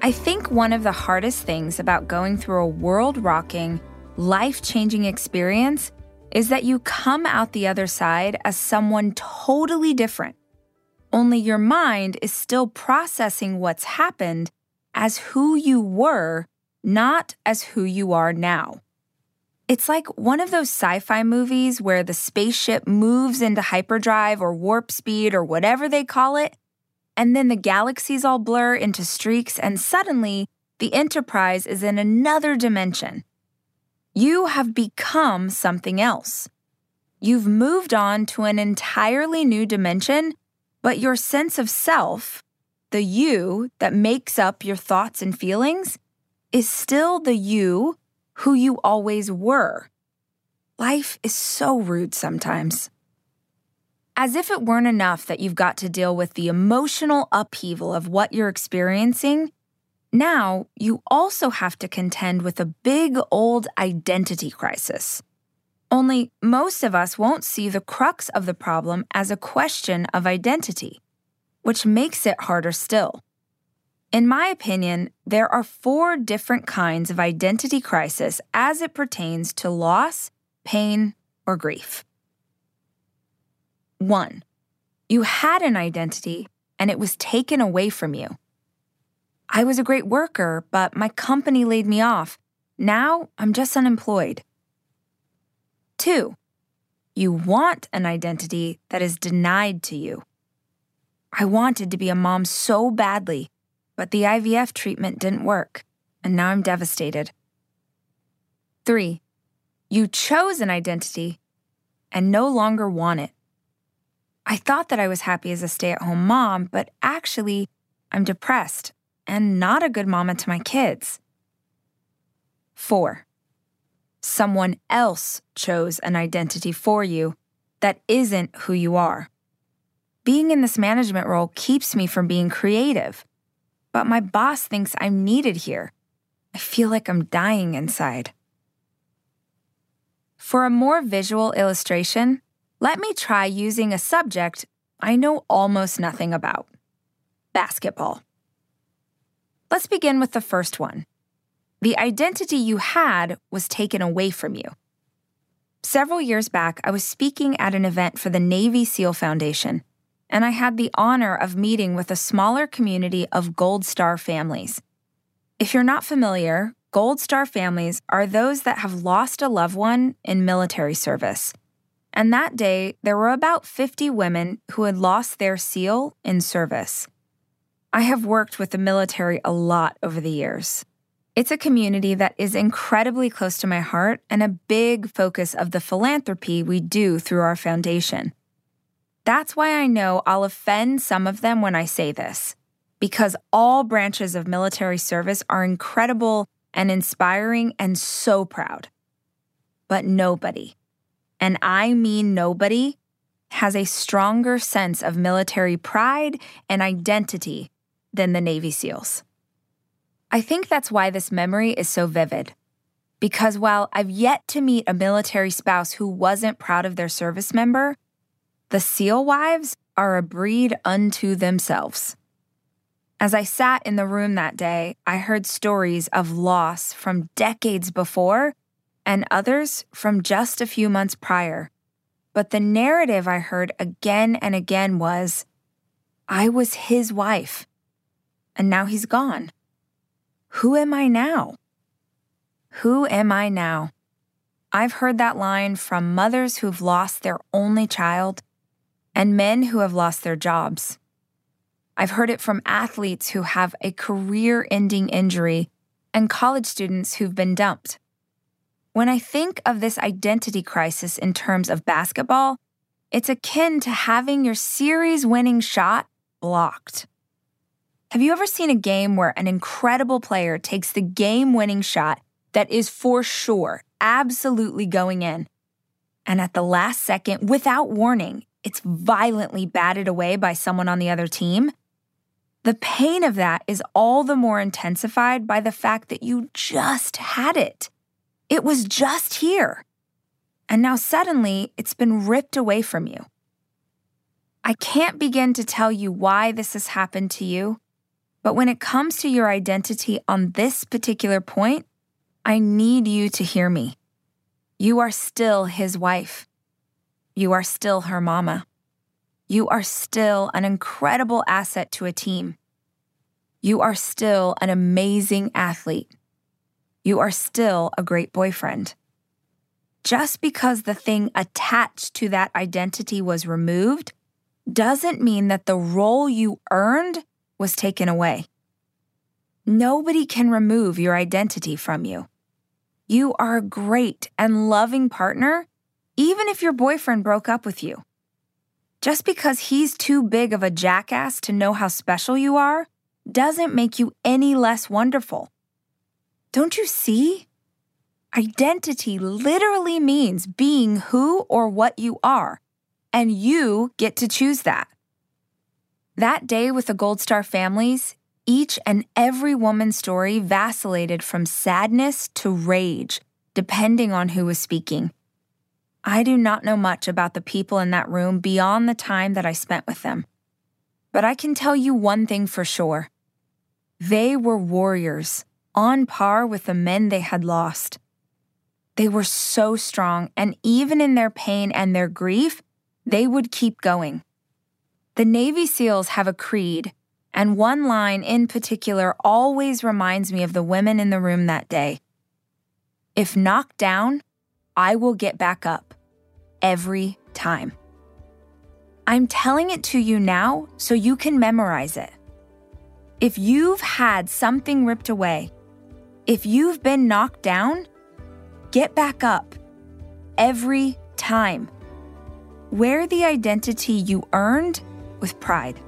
I think one of the hardest things about going through a world rocking, life changing experience is that you come out the other side as someone totally different. Only your mind is still processing what's happened as who you were, not as who you are now. It's like one of those sci fi movies where the spaceship moves into hyperdrive or warp speed or whatever they call it, and then the galaxies all blur into streaks, and suddenly the Enterprise is in another dimension. You have become something else. You've moved on to an entirely new dimension, but your sense of self, the you that makes up your thoughts and feelings, is still the you who you always were. Life is so rude sometimes. As if it weren't enough that you've got to deal with the emotional upheaval of what you're experiencing, now you also have to contend with a big old identity crisis. Only most of us won't see the crux of the problem as a question of identity, which makes it harder still. In my opinion, there are four different kinds of identity crisis as it pertains to loss, pain, or grief. 1. You had an identity and it was taken away from you. I was a great worker, but my company laid me off. Now I'm just unemployed. 2. You want an identity that is denied to you. I wanted to be a mom so badly, but the IVF treatment didn't work, and now I'm devastated. 3. You chose an identity and no longer want it. I thought that I was happy as a stay at home mom, but actually, I'm depressed and not a good mama to my kids. Four, someone else chose an identity for you that isn't who you are. Being in this management role keeps me from being creative, but my boss thinks I'm needed here. I feel like I'm dying inside. For a more visual illustration, let me try using a subject I know almost nothing about basketball. Let's begin with the first one. The identity you had was taken away from you. Several years back, I was speaking at an event for the Navy SEAL Foundation, and I had the honor of meeting with a smaller community of Gold Star families. If you're not familiar, Gold Star families are those that have lost a loved one in military service. And that day, there were about 50 women who had lost their SEAL in service. I have worked with the military a lot over the years. It's a community that is incredibly close to my heart and a big focus of the philanthropy we do through our foundation. That's why I know I'll offend some of them when I say this, because all branches of military service are incredible and inspiring and so proud. But nobody, and I mean nobody, has a stronger sense of military pride and identity than the Navy SEALs. I think that's why this memory is so vivid. Because while I've yet to meet a military spouse who wasn't proud of their service member, the SEAL wives are a breed unto themselves. As I sat in the room that day, I heard stories of loss from decades before and others from just a few months prior. But the narrative I heard again and again was I was his wife, and now he's gone. Who am I now? Who am I now? I've heard that line from mothers who've lost their only child and men who have lost their jobs. I've heard it from athletes who have a career ending injury and college students who've been dumped. When I think of this identity crisis in terms of basketball, it's akin to having your series winning shot blocked. Have you ever seen a game where an incredible player takes the game winning shot that is for sure absolutely going in? And at the last second, without warning, it's violently batted away by someone on the other team? The pain of that is all the more intensified by the fact that you just had it. It was just here. And now suddenly it's been ripped away from you. I can't begin to tell you why this has happened to you, But when it comes to your identity on this particular point, I need you to hear me. You are still his wife. You are still her mama. You are still an incredible asset to a team. You are still an amazing athlete. You are still a great boyfriend. Just because the thing attached to that identity was removed doesn't mean that the role you earned was taken away. Nobody can remove your identity from you. You are a great and loving partner, even if your boyfriend broke up with you. Just because he's too big of a jackass to know how special you are doesn't make you any less wonderful. Don't you see? Identity literally means being who or what you are, and you get to choose that. That day with the Gold Star families, each and every woman's story vacillated from sadness to rage, depending on who was speaking. I do not know much about the people in that room beyond the time that I spent with them. But I can tell you one thing for sure they were warriors, on par with the men they had lost. They were so strong, and even in their pain and their grief, they would keep going. The Navy SEALs have a creed, and one line in particular always reminds me of the women in the room that day. If knocked down, I will get back up. Every time. I'm telling it to you now so you can memorize it. If you've had something ripped away, if you've been knocked down, get back up every time. Wear the identity you earned with pride.